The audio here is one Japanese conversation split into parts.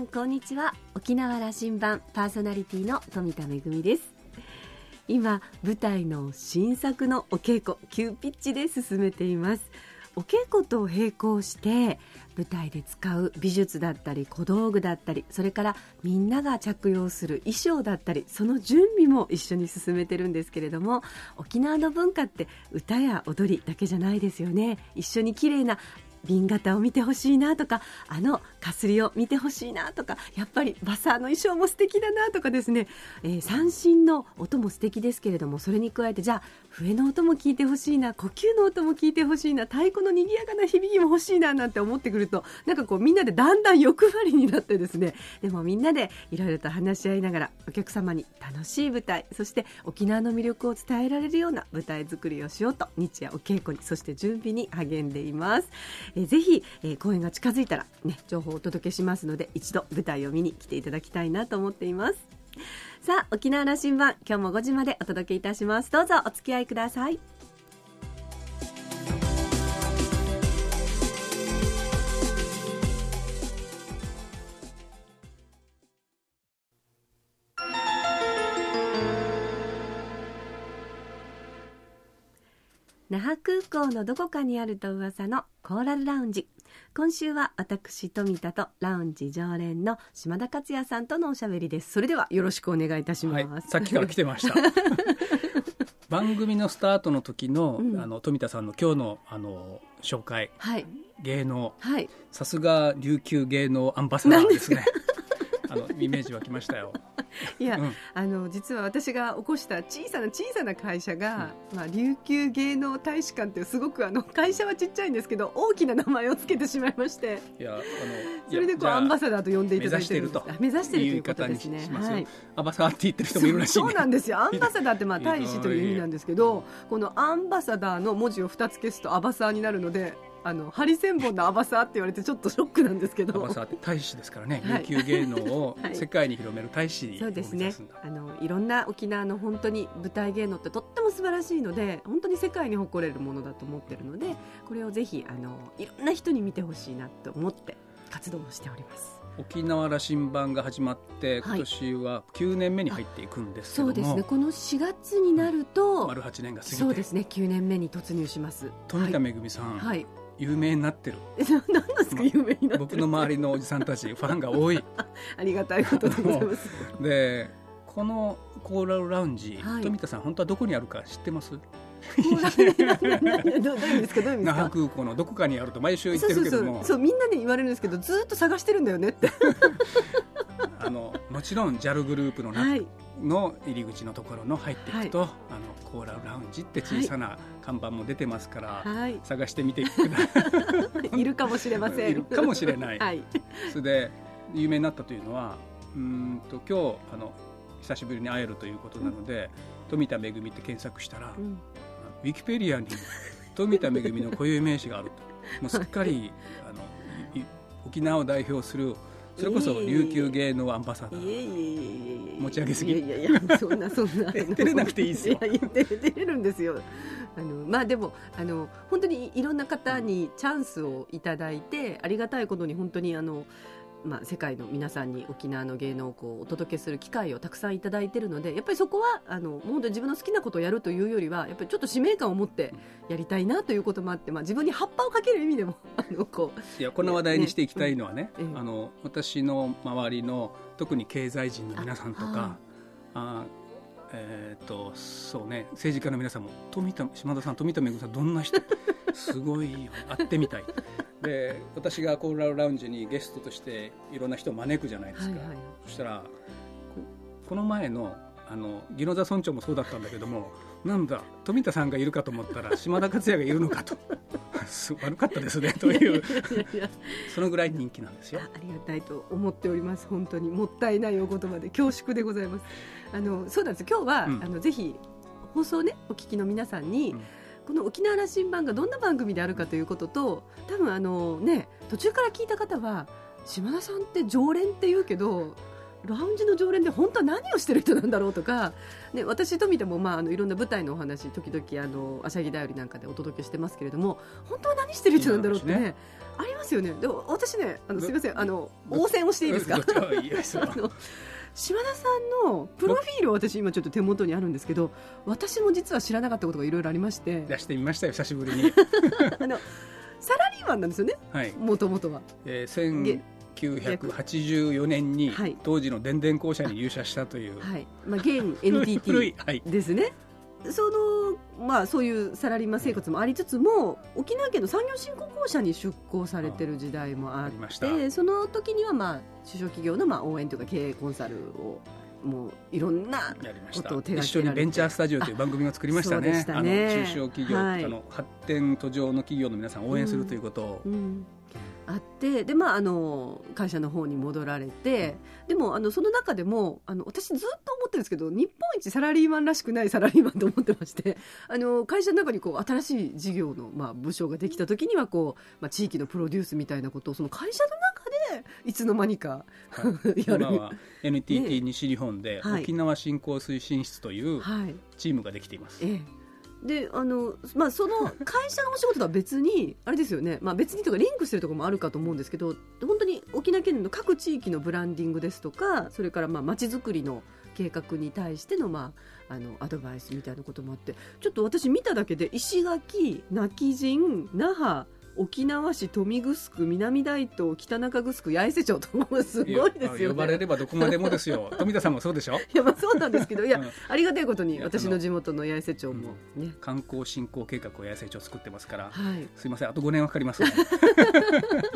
んこんにちは。沖縄羅針盤パーソナリティの富田恵です。今舞台の新作のお稽古急ピッチで進めています。お稽古と並行して舞台で使う美術だったり小道具だったりそれからみんなが着用する衣装だったりその準備も一緒に進めてるんですけれども沖縄の文化って歌や踊りだけじゃないですよね。一緒に綺麗な瓶型を見てほしいなとかあのかすりを見てほしいなとかやっぱりバサーの衣装も素敵だなとかですね、えー、三振の音も素敵ですけれどもそれに加えてじゃあ笛の音も聞いてほしいな呼吸の音も聞いてほしいな太鼓の賑やかな響きも欲しいななんて思ってくるとなんかこうみんなでだんだん欲張りになってですねでもみんなでいろいろと話し合いながらお客様に楽しい舞台そして沖縄の魅力を伝えられるような舞台作りをしようと日夜お稽古にそして準備に励んでいます。えー、ぜひ、えー、公演が近づいたら、ね、情報をお届けしますので一度舞台を見に来ていただきたいなと思っています。さあ沖縄羅針盤今日も5時までお届けいたします。どうぞお付き合いください。那覇空港のどこかにあると噂のコーラルラウンジ。今週は私富田とラウンジ常連の島田克也さんとのおしゃべりです。それではよろしくお願いいたします、はい、さっきから来てました。番組のスタートの時のうん、あの富田さんの今日のあの紹介、はい、芸能、はい、さすが琉球芸能アンバサダーですね。あのイメージ湧きましたよいや、うん、あの実は私が起こした小さな小さな会社が、うん、まあ、琉球芸能大使館っていうすごくあの会社はちっちゃいんですけど大きな名前を付けてしまいましていやあのそれでこうアンバサダーと呼んでいただいてると目指してるということですね。はい、アンバサダーって言ってる人もいるらしい、ね、そうなんですよ。アンバサダーってまあ大使という意味なんですけどこのアンバサダーの文字を2つ消すとアバサーになるのであのハリセンボンのアバサーって言われてちょっとショックなんですけど。アバサーって大使ですからね、はい、琉球芸能を世界に広める大使をそうですね。あのいろんな沖縄の本当に舞台芸能ってとっても素晴らしいので本当に世界に誇れるものだと思ってるのでこれをぜひあのいろんな人に見てほしいなと思って活動をしております。沖縄羅針盤が始まって今年は9年目に入っていくんですけども、そうですね。この4月になると、丸8年が過ぎて。そうですね。9年目に突入します。富田恵さん、はい、有名になってる。何ですか有名になってる。僕の周りのおじさんたちファンが多い。ありがたいことでございます。でこのコーラルラウンジ、はい、富田さん本当はどこにあるか知ってます？どういう意味ですか？那覇空港のどこかにあると毎週言ってるけども。そうみんなに言われるんですけどずっと探してるんだよねって。あのもちろん JAL グループの中、はい、の入り口のところの入っていくと、はい、あのコーラルラウンジって小さな看板も出てますから、はい、探してみてください。いるかもしれません。いるかもしれない。はい、それで有名になったというのはうんと今日あの久しぶりに会えるということなので、うん、富田恵って検索したら、うん、ウィキペディアに富田恵の固有名詞があると。もうすっかり、あの沖縄を代表するそれこそ琉球芸能アンバサダー。持ち上げすぎ。いやいやいやそんなそんな。照れなくていいですよ。いや照れるんですよ。あのまあでもあの本当にいろんな方にチャンスをいただいてありがたいことに本当にあのまあ、世界の皆さんに沖縄の芸能をお届けする機会をたくさんいただいているのでやっぱりそこはあの本当に自分の好きなことをやるというよりはやっぱりちょっと使命感を持ってやりたいなということもあって、まあ、自分に葉っぱをかける意味でも あのこういやこの話題にしていきたいのはね、ねうん、あの私の周りの特に経済人の皆さんとかあえーとそうね、政治家の皆さんも富田島田さん、富田恵さんどんな人？すごいよ。会ってみたい。で私がコーラルラウンジにゲストとしていろんな人を招くじゃないですか、はいはい、そしたらこの前のあの宜野座村長もそうだったんだけどもなんだ富田さんがいるかと思ったら島田克也がいるのかと。悪かったですねという。そのぐらい人気なんですよ。ありがたいと思っております本当に。もったいないお言葉で恐縮でございます。あのそうなんです。今日は、うん、あのぜひ放送ねお聞きの皆さんに、うんこの沖縄羅針盤がどんな番組であるかということと多分あのね途中から聞いた方は島田さんって常連って言うけどラウンジの常連で本当は何をしてる人なんだろうとか、ね、私、富田も、まあ、あのいろんな舞台のお話時々あのあしゃぎだよりなんかでお届けしてますけれども本当は何してる人なんだろうってね、ね、ありますよねでも私ねあのすみませんあの応戦をしていいですか島田さんのプロフィールを私今ちょっと手元にあるんですけど私も実は知らなかったことがいろいろありまして。出してみましたよ久しぶりに。あのサラリーマンなんですよね？もともとは、えー、1984年に当時の電電公社に入社したという、はい。まあ、現 NTT ですね、そのまあ、そういうサラリーマン生活もありつつも沖縄県の産業振興公社に出向されてる時代もあってその時には、まあ、中小企業のまあ応援というか経営コンサルをもういろんなことを手が一緒にベンチャースタジオという番組を作りましたね、ね、あの中小企業、はい、あの発展途上の企業の皆さんを応援するということを、うんうんあってで、まあ、あの会社の方に戻られてでもあのその中でもあの私ずっと思ってるんですけど日本一サラリーマンらしくない サラリーマンと思ってましてあの会社の中にこう新しい事業の、まあ、部署ができた時にはこう、まあ、地域のプロデュースみたいなことをその会社の中でいつの間にか、はい、やる。今は NTT 西日本で沖縄振興推進室というチームができています。えであのまあ、その会社のお仕事とは別に あれですよね、まあ、別にとかリンクしてるところもあるかと思うんですけど本当に沖縄県の各地域のブランディングですとかそれからまちづくりの計画に対しての,、まあ、あのアドバイスみたいなこともあってちょっと私見ただけで石垣、今帰仁、那覇沖縄市豊見城南大東北中城八重瀬町とすごいですよ、ね、呼ばれればどこまでもですよ。富田さんもそうでしょ？いやまあそうなんですけどいや、うん、ありがたいことに私の地元の八重瀬町もね、うん、観光振興計画を八重瀬町作ってますから、はい、すいませんあと5年はかかります、ね、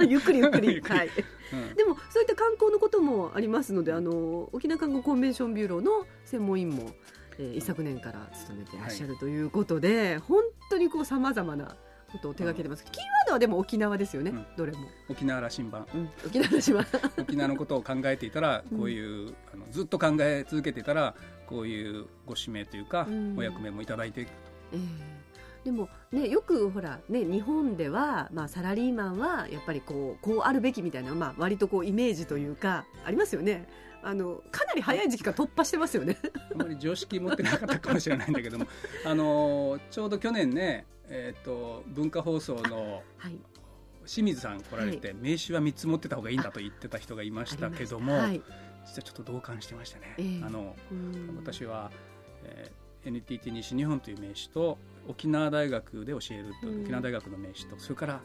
ゆっくり。ゆっくり。はい、うん、でもそういった観光のこともありますのであの沖縄観光コンベンションビューローの専門員もえー、一昨年から務めていらっしゃるということで、はい、本当にこうさまざまなことを手掛けてます、うん、キーワードはでも沖縄ですよね、うん、どれも。沖縄羅針盤、うん、沖縄羅針盤沖縄のことを考えていたらこういう、あのずっと考え続けていたらこういうご指名というか、お役目もいただいていくと。えーでもねよくほらね日本ではまあサラリーマンはやっぱりこうこうあるべきみたいなまあ割とこうイメージというかありますよね。あのかなり早い時期から突破してますよね。あまり常識持ってなかったかもしれないんだけども、あのちょうど去年ね、えっ、ー、と文化放送の、はい、清水さん来られて、はい、名刺は3つ持ってた方がいいんだと言ってた人がいましたけども、はい、実はちょっと同感してましたね。えー、あの私は、えー、NTT 西日本という名刺と沖縄大学で教えると沖縄大学の名刺とそれから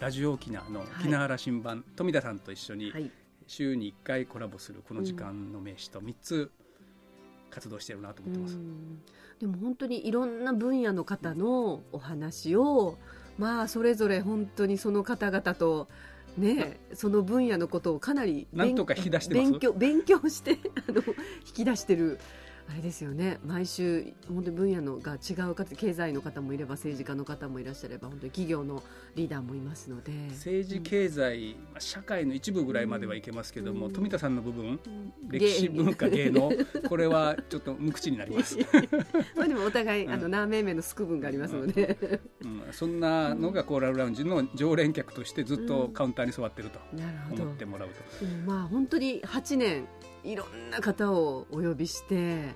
ラジオ沖縄の沖縄羅針盤、富田さんと一緒に、週に1回コラボするこの時間の名刺と3つ活動してるなと思ってます。でも本当にいろんな分野の方のお話をまあそれぞれ本当にその方々とね、その分野のことをかなり勉強勉強してあの引き出してるあれですよね。毎週本当に分野のが違う方経済の方もいれば政治家の方もいらっしゃれば本当に企業のリーダーもいますので。政治経済、うん、社会の一部ぐらいまではいけますけども、うん、富田さんの部分、うん、歴史文化芸能これはちょっと無口になります。まあでもお互い、あの何名目のすく分がありますので、うん。そんなのがコーラルラウンジの常連客としてずっとカウンターに座ってると思ってもらうと、まあ本当に8年いろんな方をお呼びして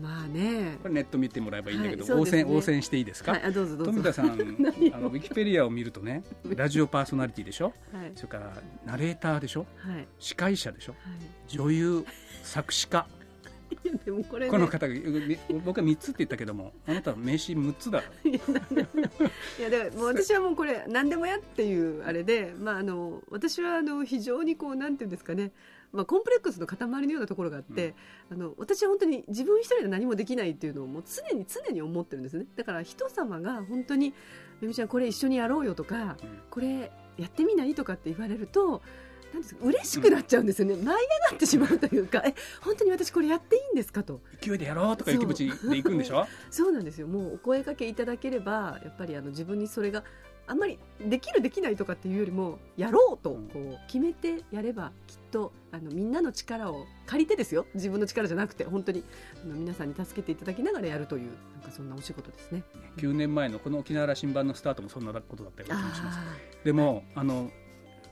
まあね。これネット見てもらえばいいんだけど、はいね、応戦応戦していいですか、はい、あどうぞどうぞ。富田さん あのウィキペディアを見るとね ラジオパーソナリティでしょ、はい、それからナレーターでしょ、はい、司会者でしょ、はい、女優作詞家。でもこれ、ね、この方が僕は3つって言ったけどもあなたは名刺6つだいやだからもう私はもうこれ何でもやっていうあれで、まあ、あの私はあの非常にこうなんていうんですかねまあ、コンプレックスの塊のようなところがあって、うん、あの私は本当に自分一人で何もできないっていうのをもう常に常に思ってるんですね。だから人様が本当に「めぐちゃんこれ一緒にやろうよ」とか、うん、これやってみない？とかって言われるとなんですか嬉しくなっちゃうんですよね、うん、舞い上がってしまうというかえ本当に私これやっていいんですか？と勢いでやろうとかいう気持ちでいくんでしょ？そう。なんですよ。もうお声かけいただければやっぱりあの自分にそれがあんまりできるできないとかっていうよりもやろうとこう決めてやればきっとあのみんなの力を借りてですよ自分の力じゃなくて本当にあの皆さんに助けていただきながらやるというなんかそんなお仕事ですね。9年前のこの沖縄羅針盤のスタートもそんなことだったような気もします。でも、はい、あの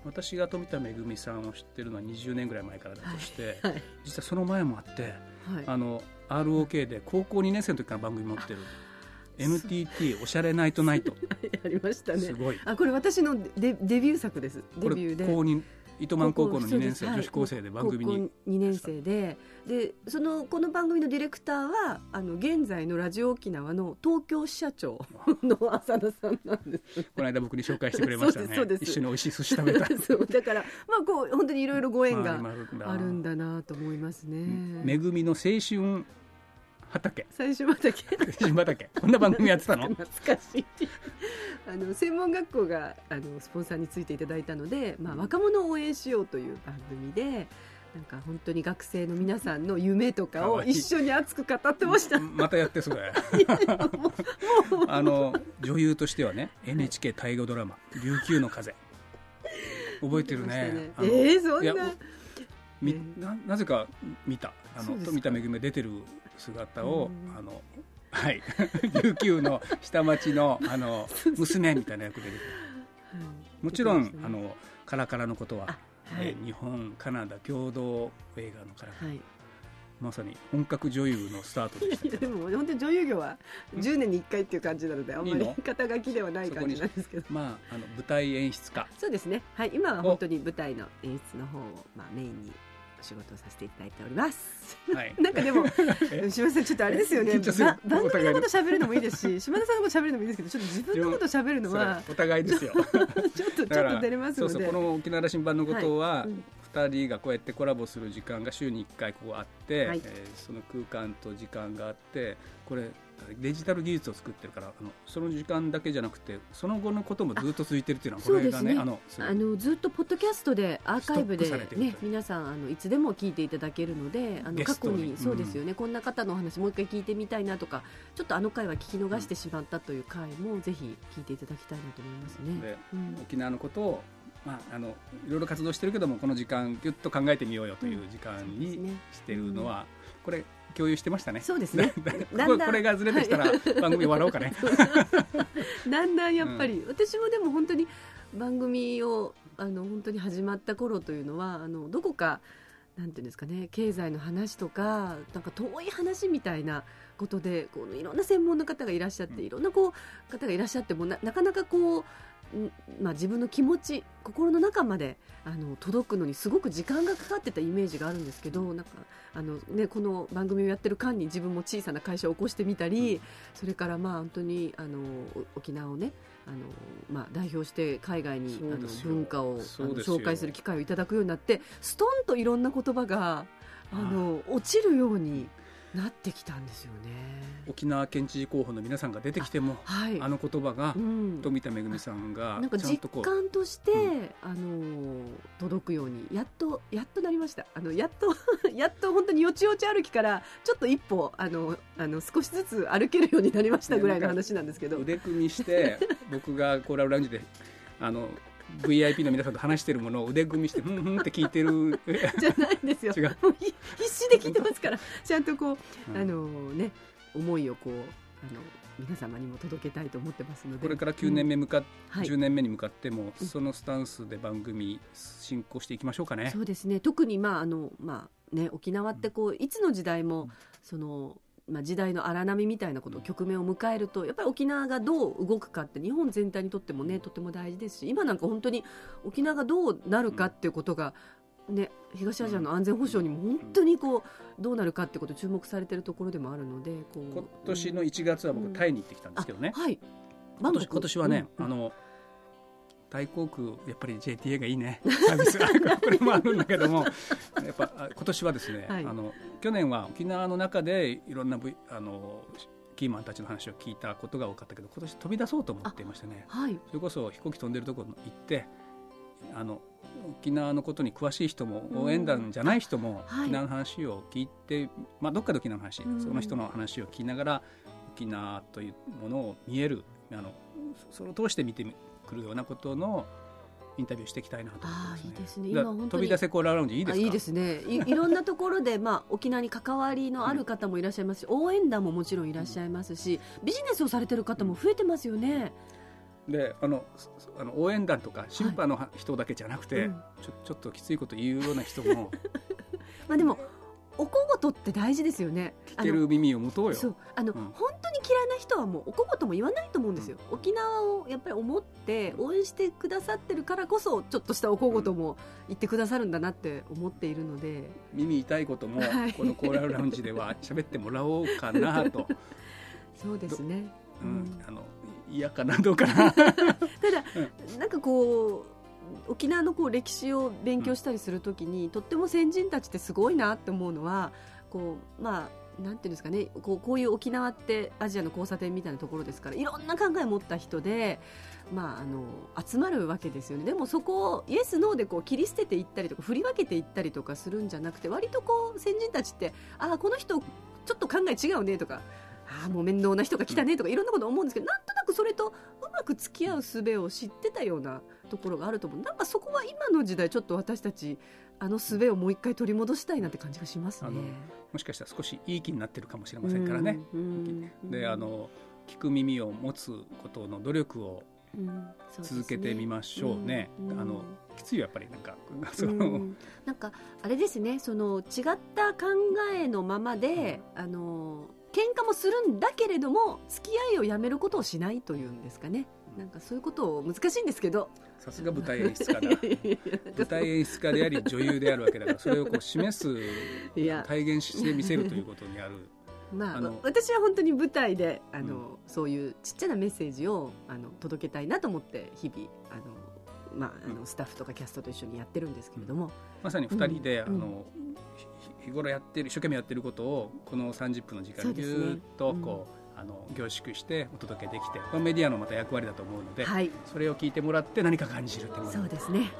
私が富田恵さんを知ってるのは20年ぐらい前からだとして、はい。はい、実はその前もあって、はい、あの ROK で高校2年生の時から番組持ってる NTT おしゃれナイトナイト。やりましたね。すごい。あこれ私のデデビュー作です。デビューで。公認糸満高校の2年生女子高生で番組に。2年生で。でそのこの番組のディレクターはあの現在のラジオ沖縄の東京支社長の 浅田さんなんです。この間僕に紹介してくれましたね。一緒に美味しい寿司食べた。そうだからまあこう本当にいろいろご縁があるんだなと思いますね。恵みの青春畑。最初畑。最初畑。こんな番組やってたの？懐かしい。あの専門学校があのスポンサーについていただいたので、まあ、若者を応援しようという番組でなんか本当に学生の皆さんの夢とかを一緒に熱く語ってました。またやってそれ あの女優としてはね NHK 大河ドラマ「琉球の風」覚えてるね。ね。えー、そんな。みななぜか見た。あの富田恵が出てる姿を、あのはい。琉球の下町のあの娘みたいな役で出てる、もちろん、あのカラカラのことは、はい、え日本カナダ共同映画のカラカラ、はい。まさに本格女優のスタートでした でも本当に女優業は10年に1回っていう感じなのであんまり肩書きではない感じなんですけど。まああの舞台演出家。そうですね。はい。今は本当に舞台の演出の方を、まあ、メインにお仕事をさせていただいております。はい、なんかでも 島田さんちょっとあれですよね。番組のこと喋るのもいいですし、島田さんのこと喋るのもいいですけど、ちょっと自分のこと喋るのはお互いですよ。ちょっとちょっと照れますので。そうそうこの沖縄羅針盤のことは。2人がこうやってコラボする時間が週に1回ここあって、はい、えー、その空間と時間があってこれデジタル技術を作ってるからあのその時間だけじゃなくてその後のこともずっと続いてるっていうのはこれがね、ね、あのあのずっとポッドキャストでアーカイブで、ね、皆さんあのいつでも聞いていただけるのであの過去にそうですよね、うん、こんな方のお話もう一回聞いてみたいなとかちょっとあの回は聞き逃してしまったという回もぜひ聞いていただきたいなと思いますね。うん、沖縄のことをまあ、あのいろいろ活動してるけどもこの時間ぎゅっと考えてみようよという時間にしてるのは、これ共有してましたね。そうですね。これがずれてきたら 番組終わろうかね。だんだんやっぱり、うん、私もでも本当に番組をあの本当に始まった頃というのはあのどこかなんていうんですかね経済の話とかなんか遠い話みたいなことでこういろんな専門の方がいらっしゃって、いろんなこう方がいらっしゃってもななかなかこうまあ、自分の気持ち心の中まであの届くのにすごく時間がかかってたイメージがあるんですけどなんかあの、ね、この番組をやってる間に自分も小さな会社を起こしてみたり、うん、それからまあ本当にあの沖縄をねあの、まあ、代表して海外にあの文化をあの紹介する機会をいただくようになってストンといろんな言葉があの落ちるようになってきたんですよね。沖縄県知事候補の皆さんが出てきてもあはい、あの言葉が、うん、富田恵さんがなんか実感として、うん、あの届くようにやっとやっとなりました。あのやっと やっと本当によちよち歩きからちょっと一歩あのあの少しずつ歩けるようになりましたぐらいの話なんですけど、腕組みして僕がコーラルラウンジであの VIP の皆さんと話してるものを腕組みしてふんふんって聞いてる。じゃないんですよ。違う。必死で聞いてますから。ちゃんとこう、うん、あのね思いをこうあの皆様にも届けたいと思ってますので。これから9年目向かっ、うん、10年目に向かっても、はい、そのスタンスで番組進行していきましょうかね。そうですね。特にまああのまあね沖縄ってこういつの時代も、そのまあ、時代の荒波みたいなこと局面を迎えるとやっぱり沖縄がどう動くかって日本全体にとってもねとても大事ですし今なんか本当に沖縄がどうなるかっていうことが、ね、東アジアの安全保障にも本当にこうどうなるかってこと注目されているところでもあるのでこう今年の1月は僕、タイに行ってきたんですけどね、はい、今年今年はね、あのタイ航空やっぱり JTA がいいね。サービスこれもあるんだけどもやっぱ今年はですね、はい、あの去年は沖縄の中でいろんな、v、あのキーマンたちの話を聞いたことが多かったけど今年飛び出そうと思っていましてね、はい、それこそ飛行機飛んでるところに行ってあの沖縄のことに詳しい人も応援団じゃない人も沖縄の話を聞いて、はい、まあ、どっかで沖縄の話、その人の話を聞きながら沖縄というものを見えるあのそれを通して見てくるようなことのインタビューしていきたいなと思います、ね、いいですね。今本当飛び出せコーララウンジいいですか？いいですね。いいろんなところでまあ沖縄に関わりのある方もいらっしゃいますし、うん、応援団ももちろんいらっしゃいますし、ビジネスをされてる方も増えてますよね。であのあの応援団とか審判の人だけじゃなくて、はいうん、ちょちょっときついこと言うような人も まあでもお小言って大事ですよね。聞ける耳を持とうよ。そう。あの、うん、本当に嫌いな人はもうお小言も言わないと思うんですよ、うん、沖縄をやっぱり思って応援してくださってるからこそちょっとしたお小言も言ってくださるんだなって思っているので、耳痛いことも、このコーラルラウンジでは喋ってもらおうかなと。そうですね、うん、あの嫌かなどうかな。ただ、なんかこう沖縄のこう歴史を勉強したりするときに、うん、とっても先人たちってすごいなって思うのはこうまあなんていうんですかねこうこういう沖縄ってアジアの交差点みたいなところですからいろんな考えを持った人で、まあ、あの集まるわけですよね。でもそこをイエス、ノーでこう切り捨てていったりとか振り分けていったりとかするんじゃなくて割とこう先人たちってあこの人ちょっと考え違うねとかああもう面倒な人が来たねとかいろんなこと思うんですけどなんとなくそれとうまく付き合う術を知ってたようなところがあると思う。なんかそこは今の時代ちょっと私たちあの術をもう一回取り戻したいなって感じがしますね。もしかしたら少しいい気になってるかもしれませんからね。であの聞く耳を持つことの努力を続けてみましょうね。うね。あのきついやっぱりなんか その、なんかあれですねその違った考えのままで、あの喧嘩もするんだけれども付き合いをやめることをしないというんですかねなんかそういうことを難しいんですけど。さすが舞台演出家だ。舞台演出家であり女優であるわけだからそれをこう示す体現してみせるということにある。まあ、あ私は本当に舞台であの、うん、そういうちっちゃなメッセージをあの届けたいなと思って日々あの、まあ、あのスタッフとかキャストと一緒にやってるんですけれども、うん、まさに2人で、うん、あの日頃やってる一生懸命やってることをこの30分の時間にぎゅっとこう、ね、あの凝縮してお届けできてこれメディアのまた役割だと思うので、はい、それを聞いてもらって何か感じるってそうですね。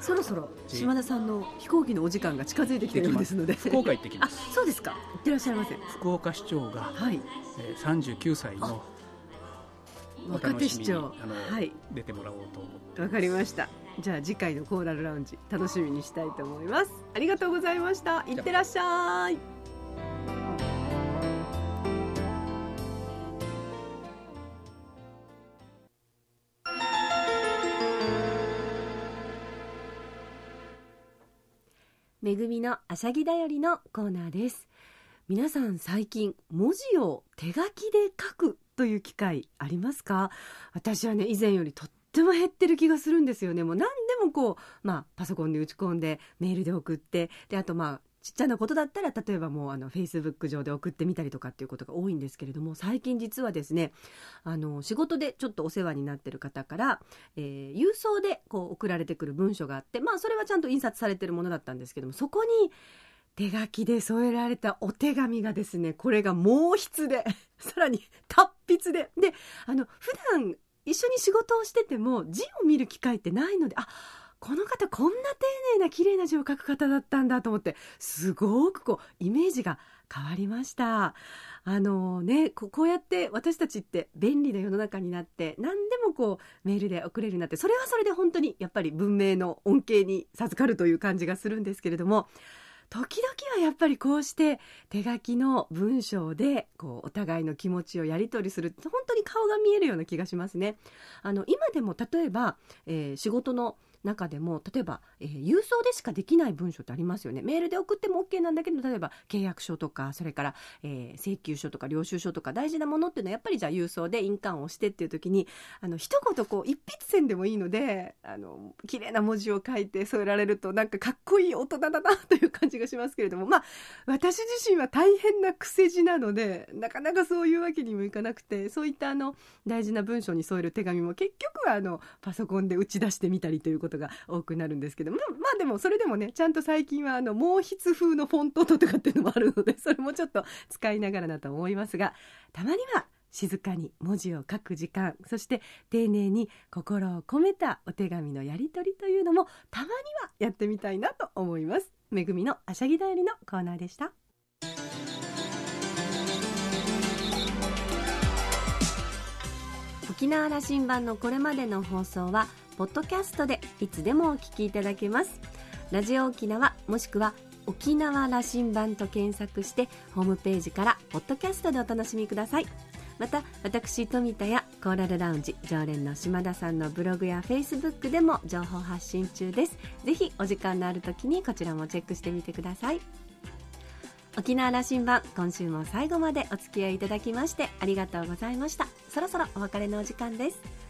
そろそろ島田さんの飛行機のお時間が近づいてきてるんですので。福岡行ってきます。そうですか。行ってらっしゃいませ。福岡市長が、はい。えー、39歳の若手市長。あの、はい、出てもらおうと思ってわかりました。じゃあ次回のコーラルラウンジ楽しみにしたいと思います。ありがとうございました。いってらっしゃいめぐみのあしゃぎだよりのコーナーです皆さん最近文字を手書きで書くという機会ありますか？私はね以前よりとっても減ってる気がするんですよね。もう何でもこう、まあ、パソコンで打ち込んで、メールで送って、で、あとまあ、ちっちゃなことだったら、例えばもう、あの、フェイスブック上で送ってみたりとかっていうことが多いんですけれども、最近実はですね、あの、仕事でちょっとお世話になってる方から、えー、郵送でこう送られてくる文書があって、まあ、それはちゃんと印刷されてるものだったんですけども、そこに、手書きで添えられたお手紙がですね、これが毛筆で、さらに達筆で、で、あの、普段一緒に仕事をしてても字を見る機会ってないのであこの方こんな丁寧な綺麗な字を書く方だったんだと思ってすごくこうイメージが変わりましたあのねこうやって私たちって便利な世の中になって何でもこうメールで送れるようになってそれはそれで本当にやっぱり文明の恩恵に授かるという感じがするんですけれども時々はやっぱりこうして手書きの文章でこうお互いの気持ちをやり取りする本当に顔が見えるような気がしますね。あの今でも例えば、えー、仕事の中でも例えば、えー、郵送でしかできない文書ってありますよね。メールで送っても OK なんだけど例えば契約書とかそれから、えー、請求書とか領収書とか大事なものっていうのはやっぱりじゃあ郵送で印鑑をしてっていう時にあの一言こう一筆線でもいいのであの綺麗な文字を書いて添えられるとなんかかっこいい大人だなという感じがしますけれども。まあ私自身は大変な癖字なのでなかなかそういうわけにもいかなくてそういったあの大事な文章に添える手紙も結局はあのパソコンで打ち出してみたりということが多くなるんですけどまあまあでもそれでもねちゃんと最近はあの毛筆風のフォントとかっていうのもあるので それもちょっと使いながらだと思いますがたまには静かに文字を書く時間そして丁寧に心を込めたお手紙のやり取りというのもたまにはやってみたいなと思います。めぐみのあしゃぎだよりのコーナーでした。沖縄羅針盤のこれまでの放送はポッドキャストでいつでもお聞きいただけます。ラジオ沖縄もしくは沖縄羅針盤と検索してホームページからポッドキャストでお楽しみください。また私富田やコーラルラウンジ常連の島田さんのブログやフェイスブックでも情報発信中です。ぜひお時間のある時にこちらもチェックしてみてください。沖縄羅針盤今週も最後までお付き合いいただきましてありがとうございました。そろそろお別れのお時間です。